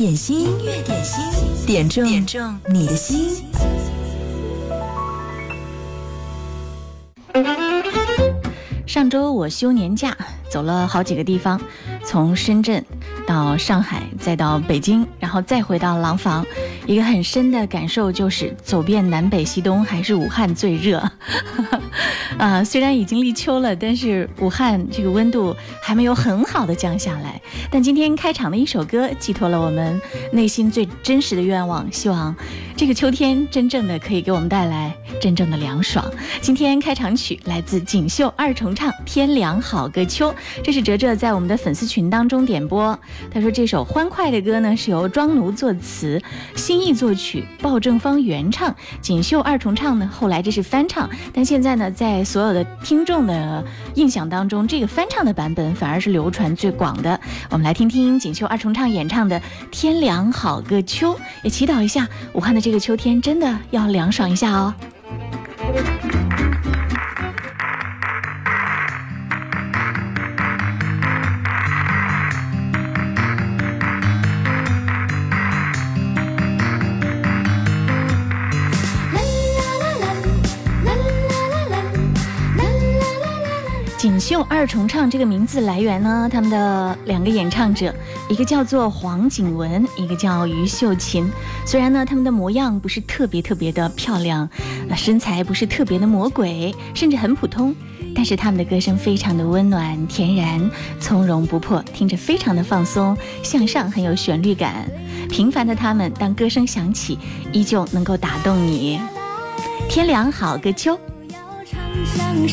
点心，音乐点心，点中点中你的心。上周我休年假，走了好几个地方，从深圳到上海，再到北京，然后再回到廊坊。一个很深的感受就是，走遍南北西东，还是武汉最热。啊，虽然已经立秋了，但是武汉这个温度还没有很好的降下来。但今天开场的一首歌，寄托了我们内心最真实的愿望，希望这个秋天真正的可以给我们带来真正的凉爽。今天开场曲来自锦绣二重唱《天凉好个秋》，这是哲哲在我们的粉丝群当中点播。他说这首欢快的歌呢，是由庄奴作词，新。意作曲，鲍正芳原唱，锦绣二重唱呢。后来这是翻唱，但现在呢，在所有的听众的印象当中，这个翻唱的版本反而是流传最广的。我们来听听锦绣二重唱演唱的《天凉好个秋》，也祈祷一下武汉的这这个秋天真的要凉爽一下哦。锦绣二重唱这个名字来源呢，他们的两个演唱者，一个叫做黄景文，一个叫于秀琴。虽然呢，他们的模样不是特别特别的漂亮，身材不是特别的魔鬼，甚至很普通，但是他们的歌声非常的温暖、恬然、从容不迫，听着非常的放松、向上，很有旋律感。平凡的他们，当歌声响起，依旧能够打动你。天凉好个秋。天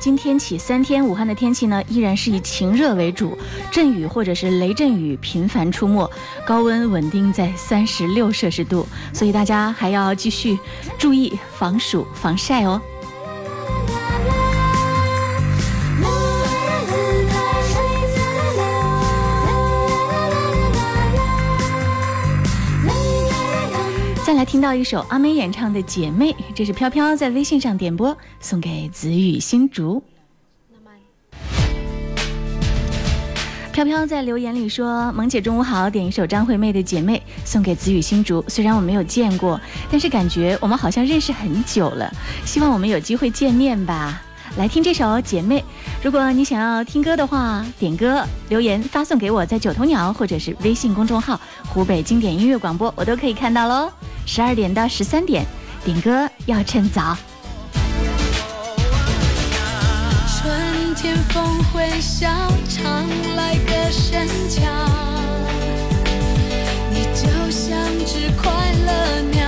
今天起三天，武汉的天气呢依然是以晴热为主，阵雨或者是雷阵雨频繁出没，高温稳定在三十六摄氏度，所以大家还要继续注意防暑防晒哦。来听到一首阿妹演唱的《姐妹》，这是飘飘在微信上点播，送给子雨新竹。飘飘在留言里说：“萌姐中午好，点一首张惠妹的《姐妹》，送给子雨新竹。虽然我没有见过，但是感觉我们好像认识很久了，希望我们有机会见面吧。”来听这首《姐妹》。如果你想要听歌的话，点歌留言发送给我，在九头鸟或者是微信公众号“湖北经典音乐广播”，我都可以看到喽。十二点到十三点，点歌要趁早。春天风会笑，常来个深桥，你就像只快乐鸟，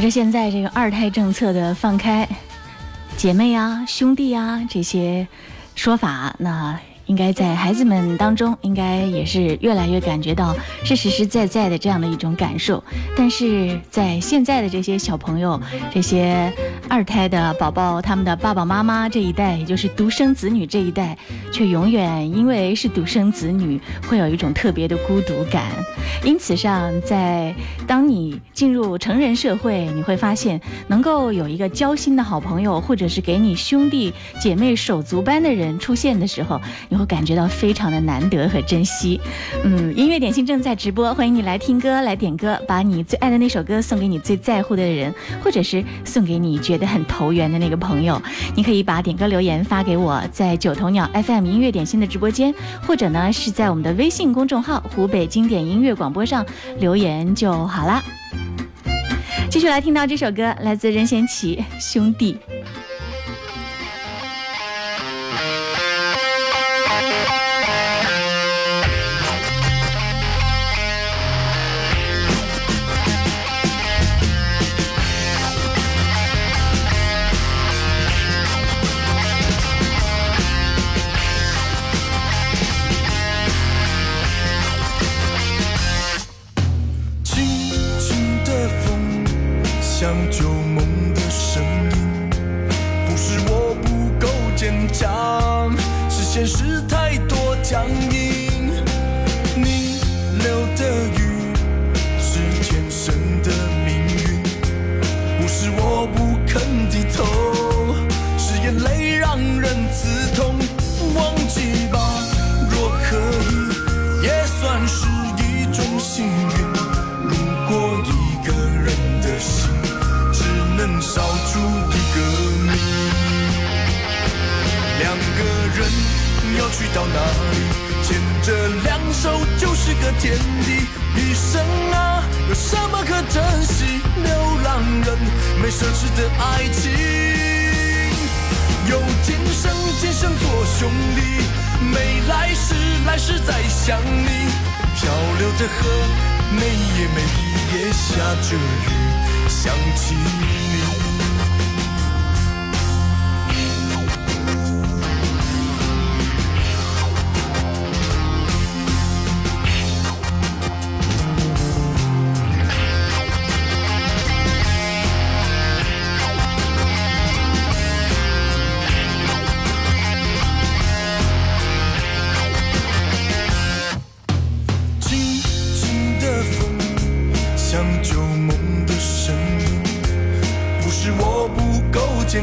随着现在这个二胎政策的放开，姐妹啊、兄弟啊这些说法，那。应该在孩子们当中，应该也是越来越感觉到是实实在在的这样的一种感受。但是在现在的这些小朋友、这些二胎的宝宝，他们的爸爸妈妈这一代，也就是独生子女这一代，却永远因为是独生子女，会有一种特别的孤独感。因此上，在当你进入成人社会，你会发现，能够有一个交心的好朋友，或者是给你兄弟姐妹手足般的人出现的时候，你。会感觉到非常的难得和珍惜，嗯，音乐点心正在直播，欢迎你来听歌来点歌，把你最爱的那首歌送给你最在乎的人，或者是送给你觉得很投缘的那个朋友。你可以把点歌留言发给我，在九头鸟 FM 音乐点心的直播间，或者呢是在我们的微信公众号湖北经典音乐广播上留言就好啦。继续来听到这首歌，来自任贤齐兄弟。像旧梦的声音。不是我不够坚强是现实到哪里，牵着两手就是个天地。一生啊，有什么可珍惜？流浪人没奢侈的爱情，有今生今生做兄弟，没来世来世再想你。漂流的河，每夜每夜下着雨，想起你。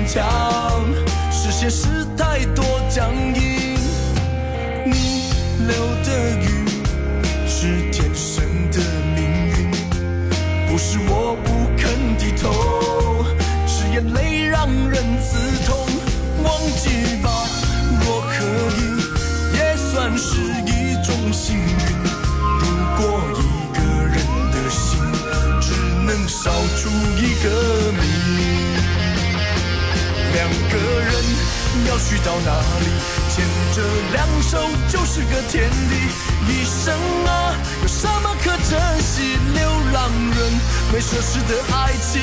强是现实太多僵硬要去到哪里牵着两手就是个天地一生啊有什么可珍惜？流浪人没奢侈的爱情。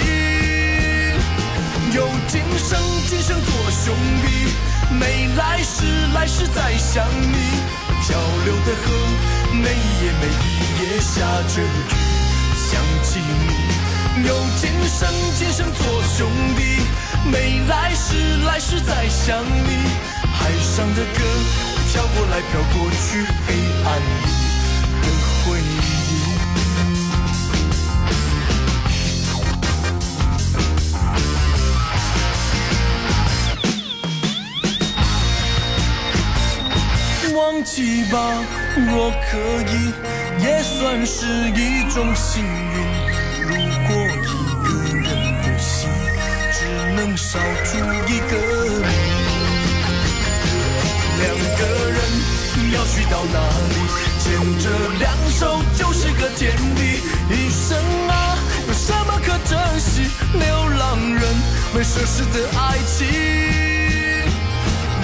有今生今生做兄弟没来世来世再想你漂流的河每一夜每一夜下着雨想起你。有今生今生做兄弟，没来世来世再想你，海上的歌，飘过来飘过去，黑暗里的回忆。忘记吧，若可以，也算是一种幸运。少出一个命。两个人要去到哪里，牵着两手就是个天地。一生啊，有什么可珍惜？流浪人没奢侈的爱情，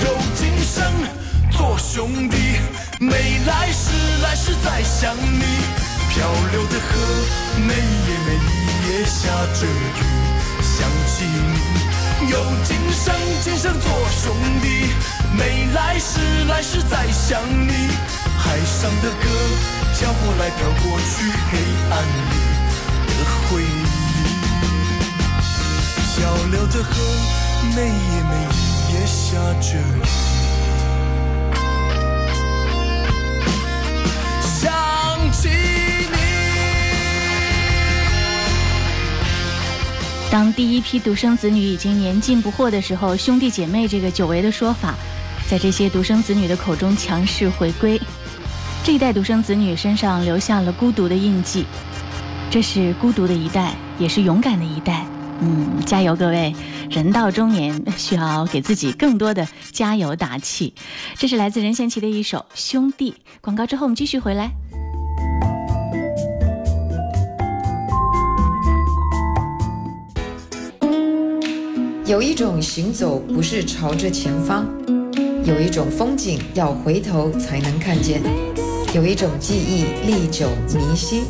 有今生做兄弟。没来世，来世再想你。漂流的河，每夜每夜下着雨，想起你，有今生今生做兄弟，没来世来世再想你。海上的歌飘过来飘过去，黑暗里的回忆。小流的河，每夜每夜下着雨，当第一批独生子女已经年近不惑的时候，兄弟姐妹这个久违的说法，在这些独生子女的口中强势回归。这一代独生子女身上留下了孤独的印记，这是孤独的一代，也是勇敢的一代。嗯，加油，各位！人到中年，需要给自己更多的加油打气。这是来自任贤齐的一首《兄弟》。广告之后，我们继续回来。有一种行走不是朝着前方，有一种风景要回头才能看见，有一种记忆历久弥新。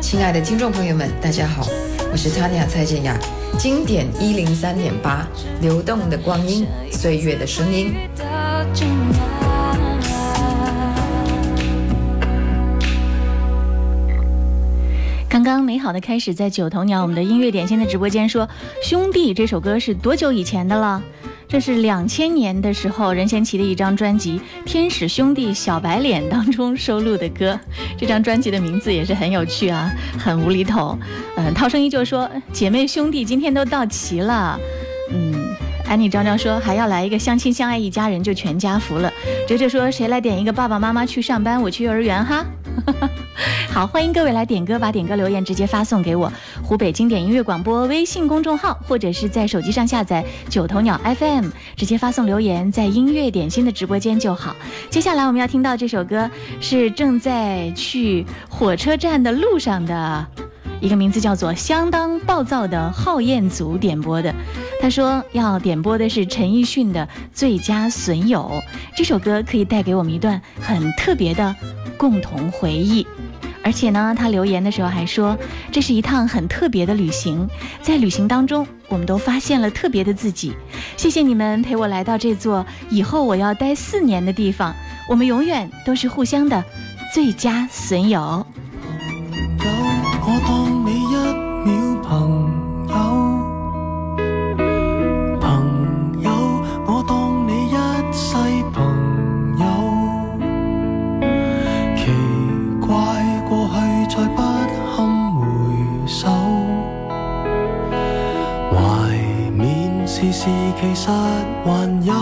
亲爱的听众朋友们，大家好，我是 Tanya 蔡健雅，经典一零三点八，流动的光阴，岁月的声音。刚刚美好的开始，在九头鸟我们的音乐点心的直播间说，《兄弟》这首歌是多久以前的了？这是两千年的时候任贤齐的一张专辑《天使兄弟小白脸》当中收录的歌。这张专辑的名字也是很有趣啊，很无厘头。嗯，涛声依旧说，姐妹兄弟今天都到齐了。嗯，安妮张张说还要来一个相亲相爱一家人就全家福了。哲哲说谁来点一个爸爸妈妈去上班，我去幼儿园哈。好，欢迎各位来点歌，把点歌留言直接发送给我，湖北经典音乐广播微信公众号，或者是在手机上下载九头鸟 FM，直接发送留言，在音乐点心的直播间就好。接下来我们要听到这首歌是正在去火车站的路上的一个名字叫做“相当暴躁”的浩彦祖点播的。他说要点播的是陈奕迅的《最佳损友》，这首歌可以带给我们一段很特别的共同回忆。而且呢，他留言的时候还说，这是一趟很特别的旅行，在旅行当中，我们都发现了特别的自己。谢谢你们陪我来到这座以后我要待四年的地方，我们永远都是互相的最佳损友。其实还有。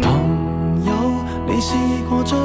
朋友，你试过将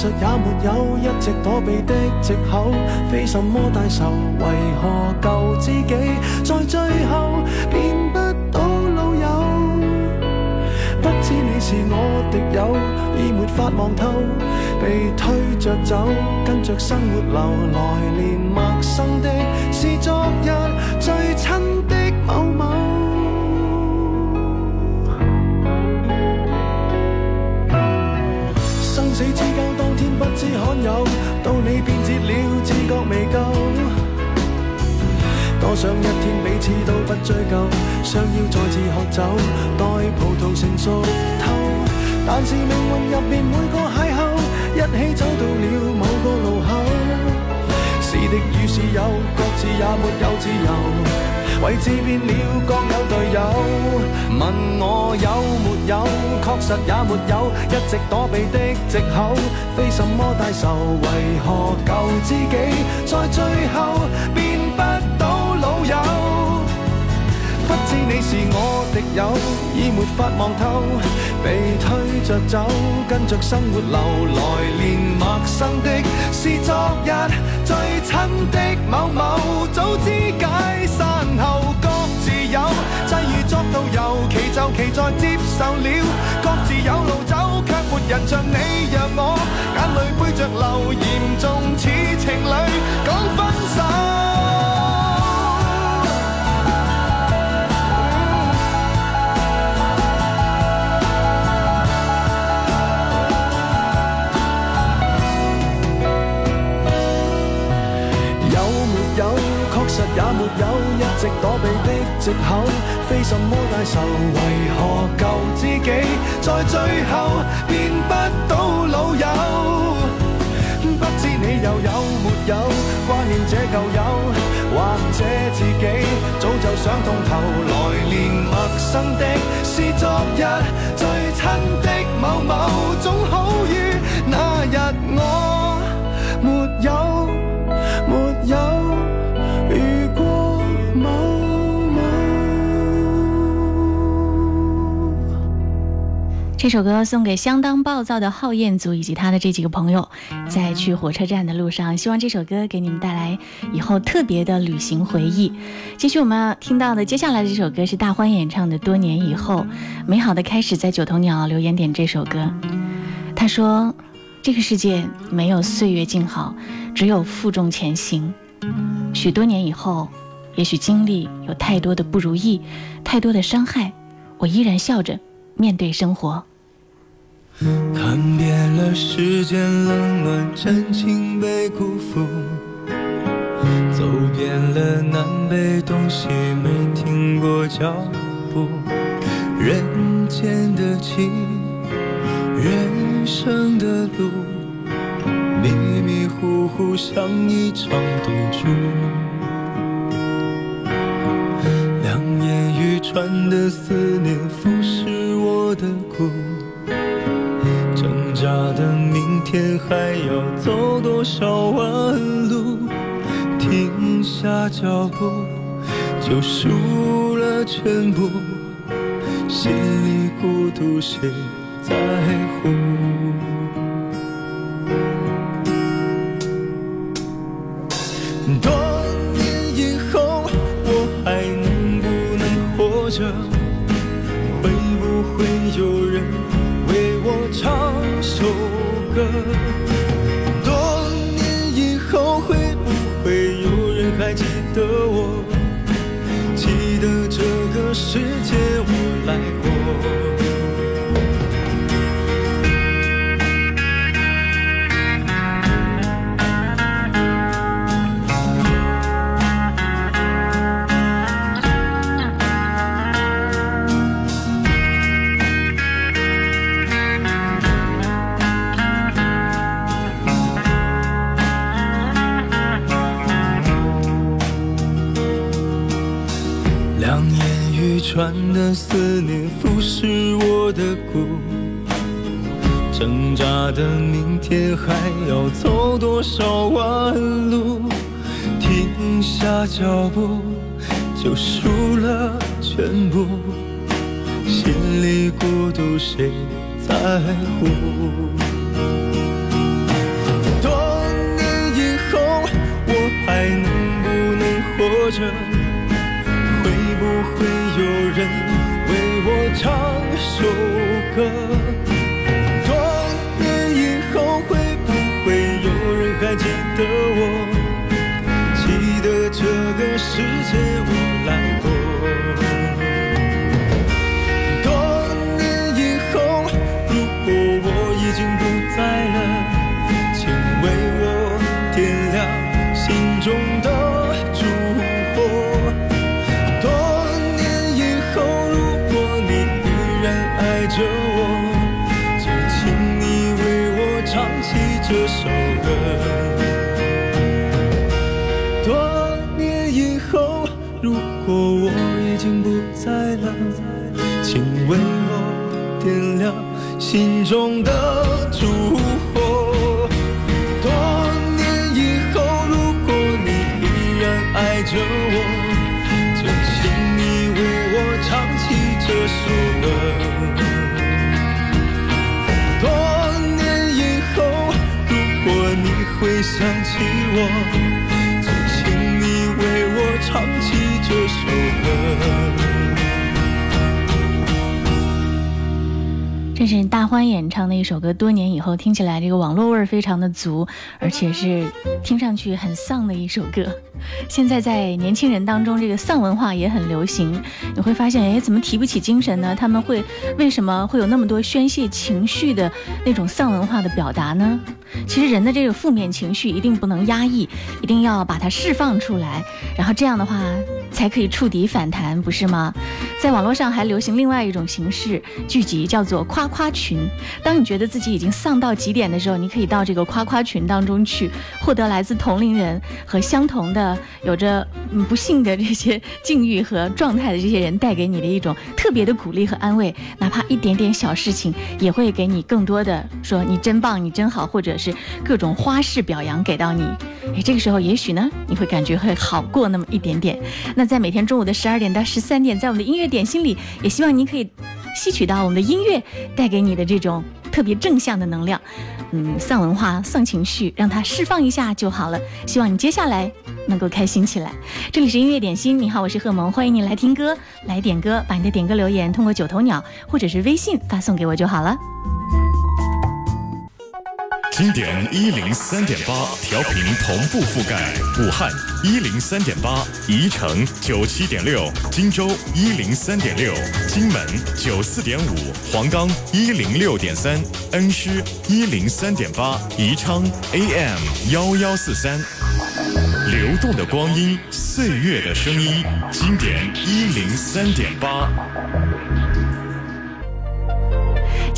实也没有，一直躲避的藉口，非什么大仇，为何旧知己在最后变不到老友？不知你是我敌友，已没法望透，被推着走，跟着生活流来年陌生的是昨日最亲的某某。到你變節了，自覺未夠。多想一天彼此都不追究，相邀再次喝酒，待葡萄成熟透。但是命運入面每個邂逅，一起走到了某個路口。是敵與是友，各自也沒有自由。位置变了，各有队友。问我有没有，确实也没有，一直躲避的藉口，非什么大仇，为何舊知己在最後你是我敵友，已沒法望透，被推着走，跟着生活流來，連陌生的是昨日最親的某某，早知解散後各自有，际遇作導遊，其就其在接受了，各自有路走，卻沒人像你让我眼泪背着流，严重似情侶講分手。有一直躲避的藉口，非什麼大仇，為何舊知己在最後變不到老友？不知你又有沒有掛念這舊友，或者自己早就想通透來，年陌生的是昨日最親的某某，这首歌送给相当暴躁的浩彦祖以及他的这几个朋友，在去火车站的路上，希望这首歌给你们带来以后特别的旅行回忆。继续我们要聽到的接下来的這首歌是大欢演唱的《多年以后》，美好的开始在九头鸟留言点这首歌。他说：“这个世界没有岁月静好，只有负重前行。许多年以后，也许经历有太多的不如意，太多的伤害，我依然笑着面对生活。”看遍了世间冷暖，真情被辜负；走遍了南北东西，没停过脚步。人间的情，人生的路，迷迷糊糊像一场赌注。两眼欲穿的思念，腐蚀我的骨。天还要走多少弯路？停下脚步就输了全部，心里孤独谁在乎？多思念腐蚀我的骨，挣扎的明天还要走多少弯路？停下脚步就输了全部，心里孤独谁在乎？多年以后我还能不能活着？会不会有人我唱首歌？多年以后会不会有人还记得我？记得这个世中的大欢演唱的一首歌，多年以后听起来这个网络味儿非常的足，而且是听上去很丧的一首歌。现在在年轻人当中，这个丧文化也很流行。你会发现，哎，怎么提不起精神呢？他们会为什么会有那么多宣泄情绪的那种丧文化的表达呢？其实人的这个负面情绪一定不能压抑，一定要把它释放出来，然后这样的话才可以触底反弹，不是吗？在网络上还流行另外一种形式聚集，叫做夸夸群。当你觉得自己已经丧到极点的时候，你可以到这个夸夸群当中去，获得来自同龄人和相同的、有着不幸的这些境遇和状态的这些人带给你的一种特别的鼓励和安慰。哪怕一点点小事情，也会给你更多的说你真棒，你真好，或者是各种花式表扬给到你。诶，这个时候也许呢，你会感觉会好过那么一点点。那在每天中午的十二点到十三点，在我们的音乐点心里，也希望您可以吸取到我们的音乐带给你的这种特别正向的能量。嗯，丧文化、丧情绪，让它释放一下就好了。希望你接下来能够开心起来。这里是音乐点心，你好，我是贺萌，欢迎你来听歌，来点歌，把你的点歌留言通过九头鸟或者是微信发送给我就好了。经典一零三点八调频同步覆盖武汉一零三点八，宜城九七点六，荆州一零三点六，荆门九四点五，黄冈一零六点三，恩施一零三点八，宜昌 AM 幺幺四三。流动的光阴，岁月的声音，经典一零三点八。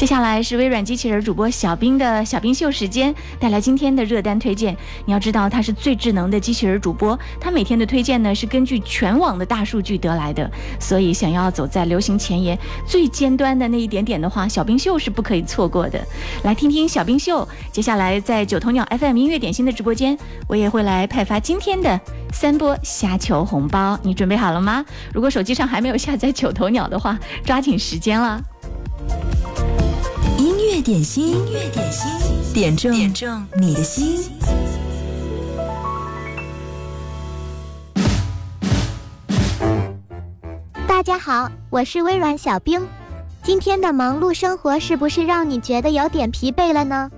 接下来是微软机器人主播小冰的小冰秀时间，带来今天的热单推荐。你要知道，他是最智能的机器人主播，他每天的推荐呢是根据全网的大数据得来的。所以，想要走在流行前沿最尖端的那一点点的话，小冰秀是不可以错过的。来听听小冰秀。接下来在九头鸟 FM 音乐点心的直播间，我也会来派发今天的三波虾球红包。你准备好了吗？如果手机上还没有下载九头鸟的话，抓紧时间了。音乐点心，音乐点心，点中点中你的心。大家好，我是微软小冰。今天的忙碌生活是不是让你觉得有点疲惫了呢？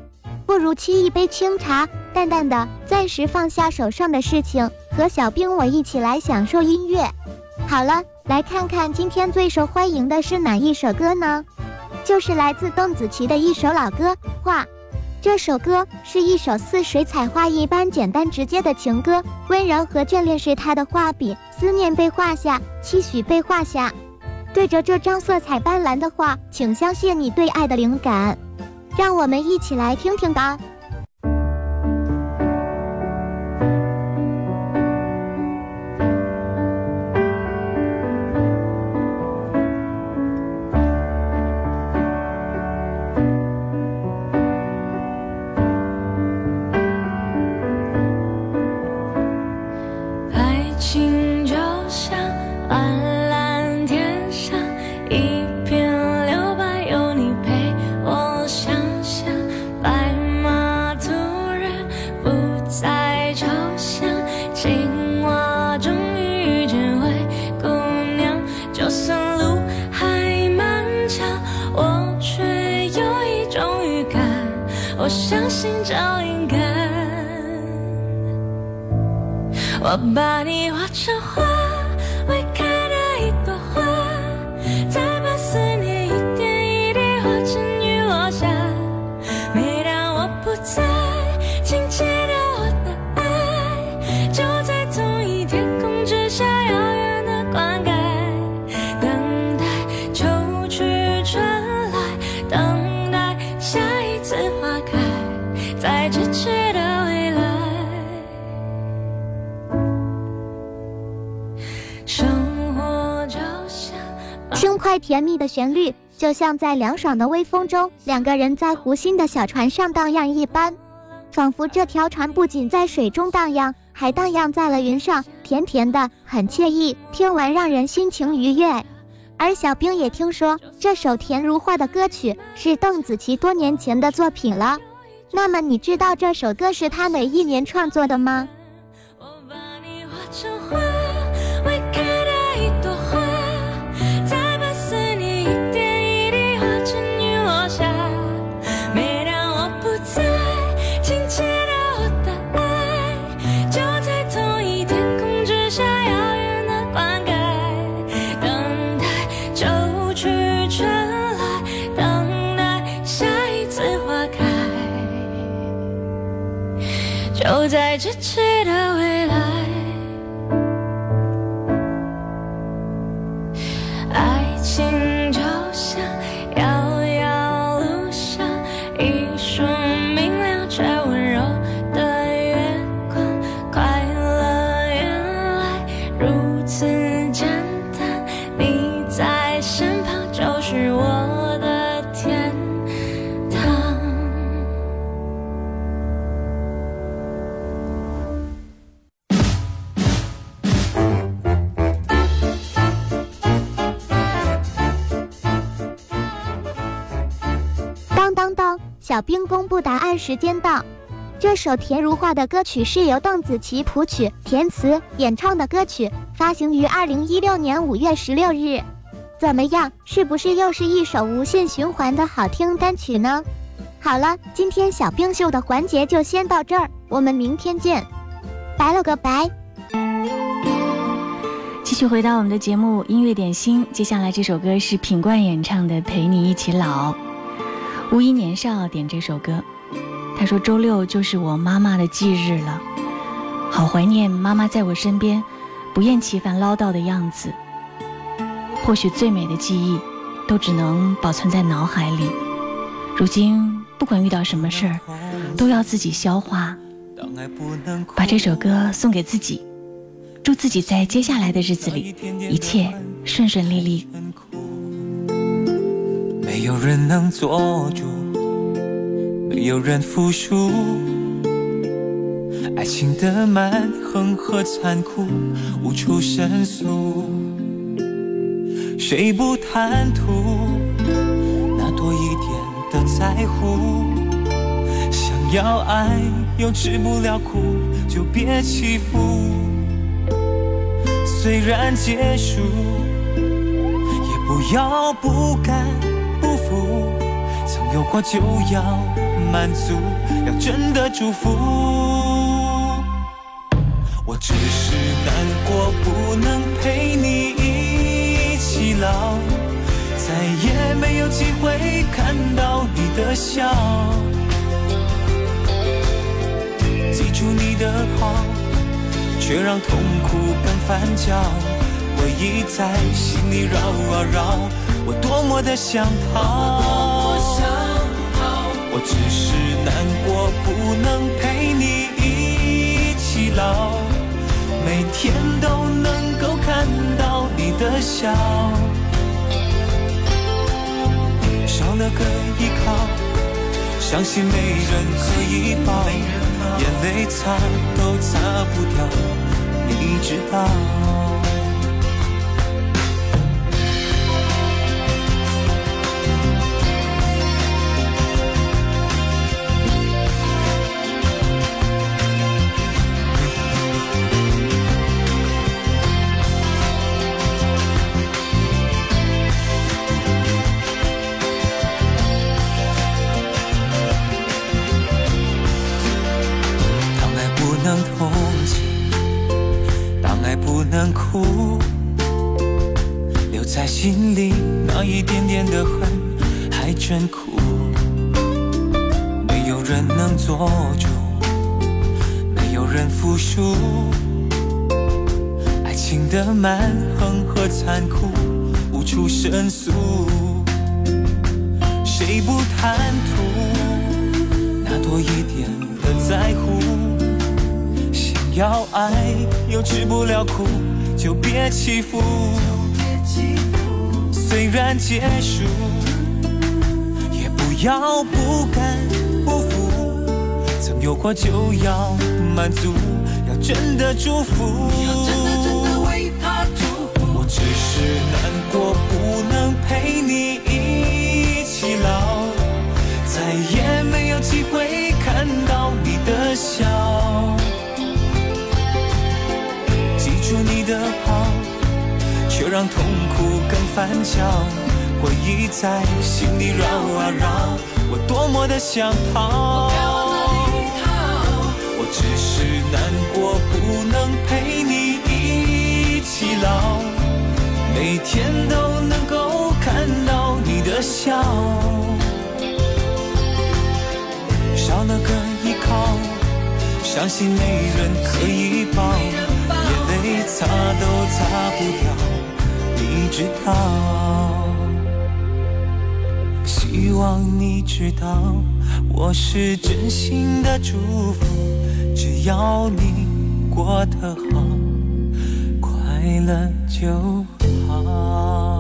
不如沏一杯清茶，淡淡的，暂时放下手上的事情，和小冰我一起来享受音乐。好了，来看看今天最受欢迎的是哪一首歌呢？就是来自邓紫棋的一首老歌《画》。这首歌是一首似水彩画一般简单直接的情歌，温柔和眷恋是她的画笔，思念被画下，期许被画下。对着这张色彩斑斓的画，请相信你对爱的灵感。让我们一起来听听吧。甜蜜的旋律，就像在凉爽的微风中，两个人在湖心的小船上荡漾一般，仿佛这条船不仅在水中荡漾，还荡漾在了云上，甜甜的，很惬意，听完让人心情愉悦。而小兵也听说这首甜如画的歌曲是邓紫棋多年前的作品了。那么你知道这首歌是她哪一年创作的吗？我把你画成画，就在咫尺的未时间到。这首甜如画的歌曲是由邓紫棋谱曲、填词、演唱的歌曲，发行于二零一六年五月十六日。怎么样，是不是又是一首无限循环的好听单曲呢？好了，今天小冰秀的环节就先到这儿，我们明天见，拜了个拜。继续回到我们的节目音乐点心，接下来这首歌是品冠演唱的《陪你一起老》。无一年少点这首歌，他说周六就是我妈妈的忌日了，好怀念妈妈在我身边不厌其烦唠叨的样子。或许最美的记忆，都只能保存在脑海里。如今不管遇到什么事儿，都要自己消化。把这首歌送给自己，祝自己在接下来的日子里一切顺顺利利。没有人能做主，没有人服输。爱情的蛮横和残酷无处申诉，谁不贪图那多一点的在乎？想要爱又吃不了苦，就别欺负。虽然结束，也不要不甘不服。曾有过就要满足，要真的祝福。我只是难过，不能陪你一起老，再也没有机会看到你的笑。记住你的好，却让痛苦更翻搅，回忆在心里绕啊绕，我多么的想逃。是难过，不能陪你一起老，每天都能够看到你的笑，少了个依靠，相信没人可以抱，眼泪擦都擦不掉，你知道。吃不了苦，就别欺负。虽然结束，也不要不甘不服，曾有过就要满足，要真的祝福。我只是难过，不能陪你一起老，再也没有机会看到你的笑。的好，却让痛苦更翻搅。回忆在心里绕啊绕，我多么的想逃。我只是难过，不能陪你一起老，每天都能够看到你的笑，少了个依靠，伤心没人可以抱，泪擦都擦不掉，你知道。希望你知道，我是真心的祝福，只要你过得好，快乐就好。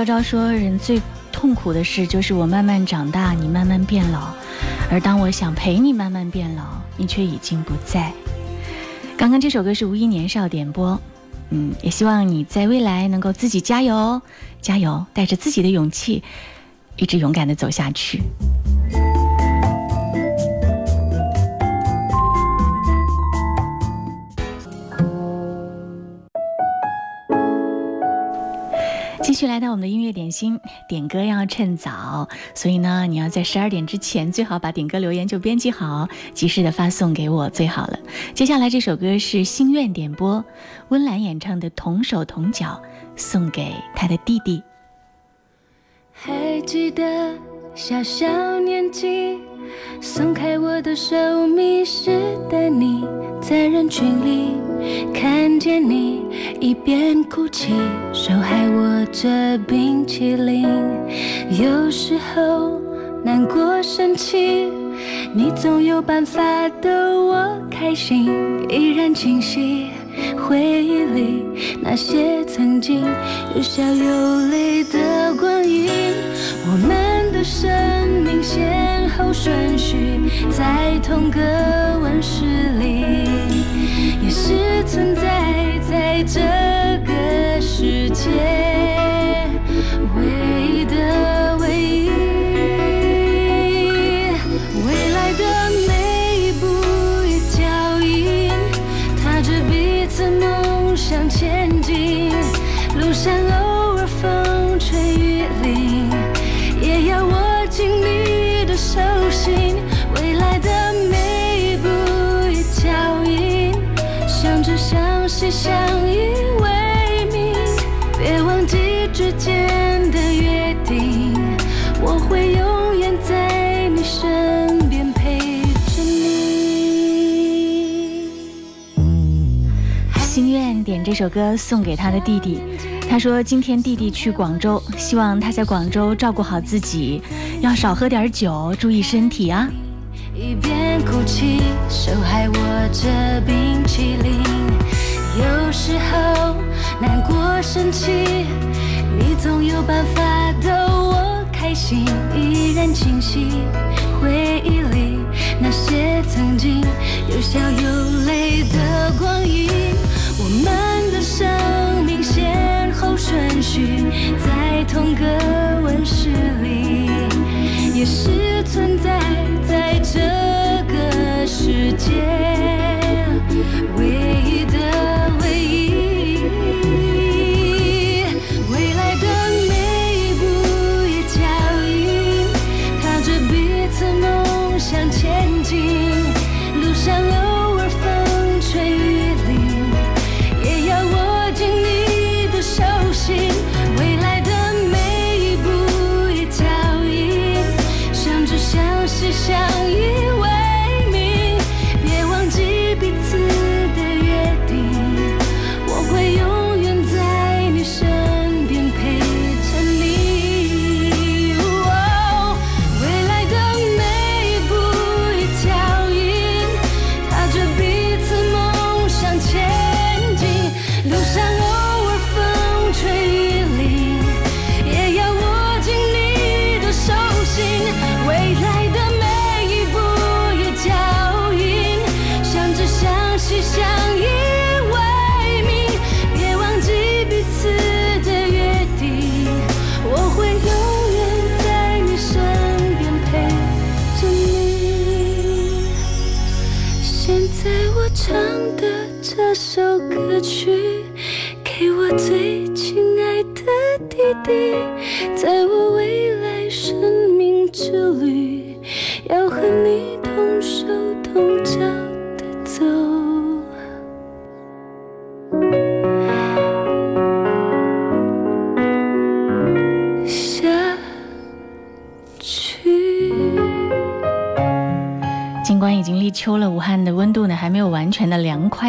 昭昭说：“人最痛苦的事就是我慢慢长大，你慢慢变老，而当我想陪你慢慢变老，你却已经不在。”刚刚这首歌是无一年少点播，嗯，也希望你在未来能够自己加油，加油，带着自己的勇气，一直勇敢的走下去。续来到我们的音乐点心，点歌要趁早，所以呢，你要在十二点之前最好把点歌留言就编辑好，及时的发送给我最好了。接下来这首歌是心愿点播，温岚演唱的《同手同脚》，送给他的弟弟。还记得小小年纪，松开我的手，迷失的你，在人群里看见你，一边哭泣，手还握着冰淇淋。有时候难过生气，你总有办法逗我开心，依然清晰。回忆里那些曾经有笑有泪的光阴，我们的生命先后顺序在同个温室里，是存在在这个世界唯一的唯一。未来的每一步一脚印，踏着彼此梦想前进，路上相依为命，别忘记之间的约定，我会永远在你身边陪着你。心愿点这首歌送给他的弟弟，他说今天弟弟去广州，希望他在广州照顾好自己，要少喝点酒，注意身体啊。一边哭泣，手还握着冰淇淋。有时候难过生气，你总有办法逗我开心，依然清晰。回忆里那些曾经有笑有泪的光阴，我们的生命先后顺序在同个温室里。也是存在在这个世界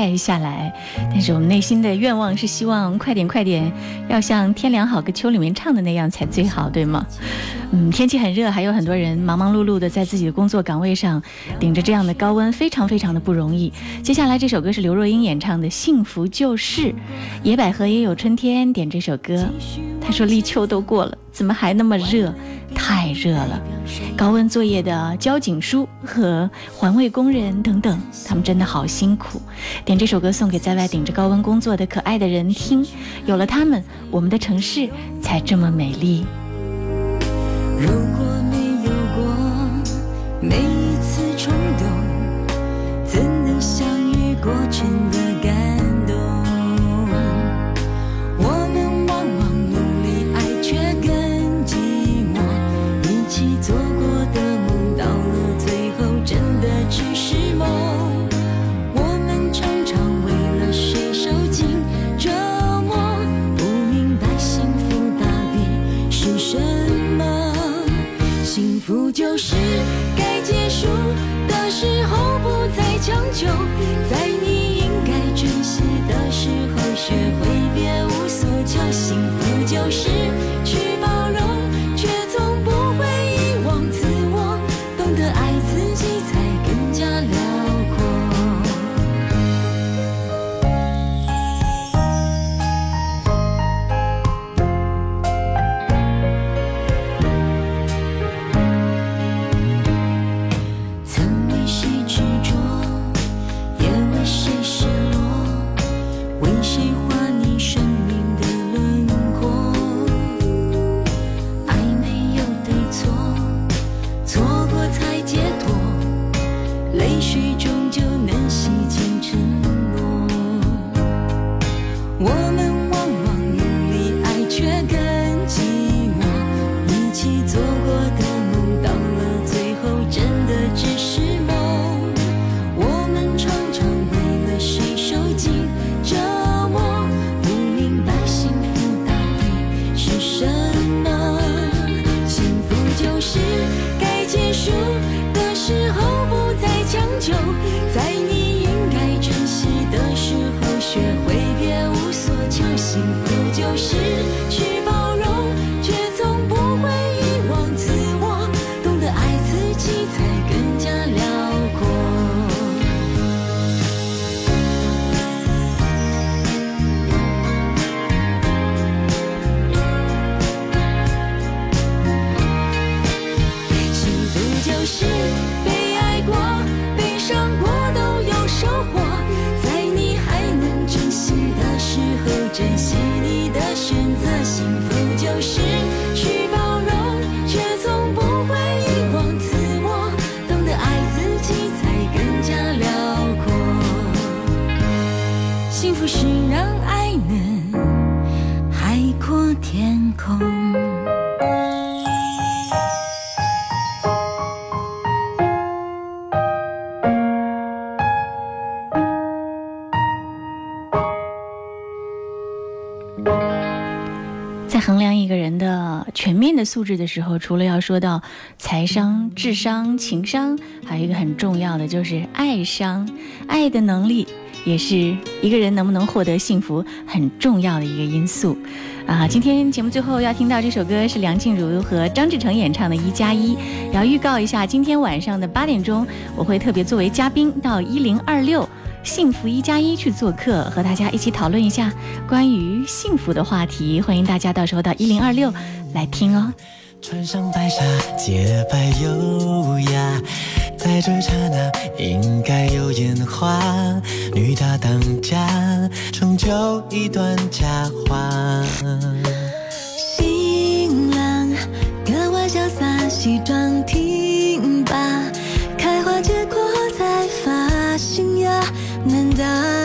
快下来，但是我们内心的愿望是希望快点、快点，要像《天凉》、《好个秋》里面唱的那样才最好，对吗？嗯，天气很热，还有很多人忙忙碌碌的在自己的工作岗位上，顶着这样的高温，非常非常的不容易。接下来这首歌是刘若英演唱的《幸福就是野百合》，也有春天。点这首歌，她说立秋都过了，怎么还那么热？太热了。高温作业的交警叔和环卫工人等等他们真的好辛苦。点这首歌送给在外顶着高温工作的可爱的人听。有了他们我们的城市才这么美丽。如果没有过没就是该结束的时候不再强求，在你应该珍惜的时候学会别无所求，幸福就是。就是让爱能海阔天空。在衡量一个人的全面的素质的时候除了要说到财商智商情商还有一个很重要的就是爱商爱的能力也是一个人能不能获得幸福很重要的一个因素。啊，今天节目最后要听到这首歌是梁静茹和张志成演唱的《一加一》，要预告一下，今天晚上的八点钟，我会特别作为嘉宾到一零二六。幸福一加一去做客，和大家一起讨论一下关于幸福的话题。欢迎大家到时候到一零二六来听哦。穿上白纱，洁白优雅，在这刹那应该有烟花，女大当家，成就一段佳话。新郎，格外潇洒，西装挺拔，开花结果才发新芽，难道？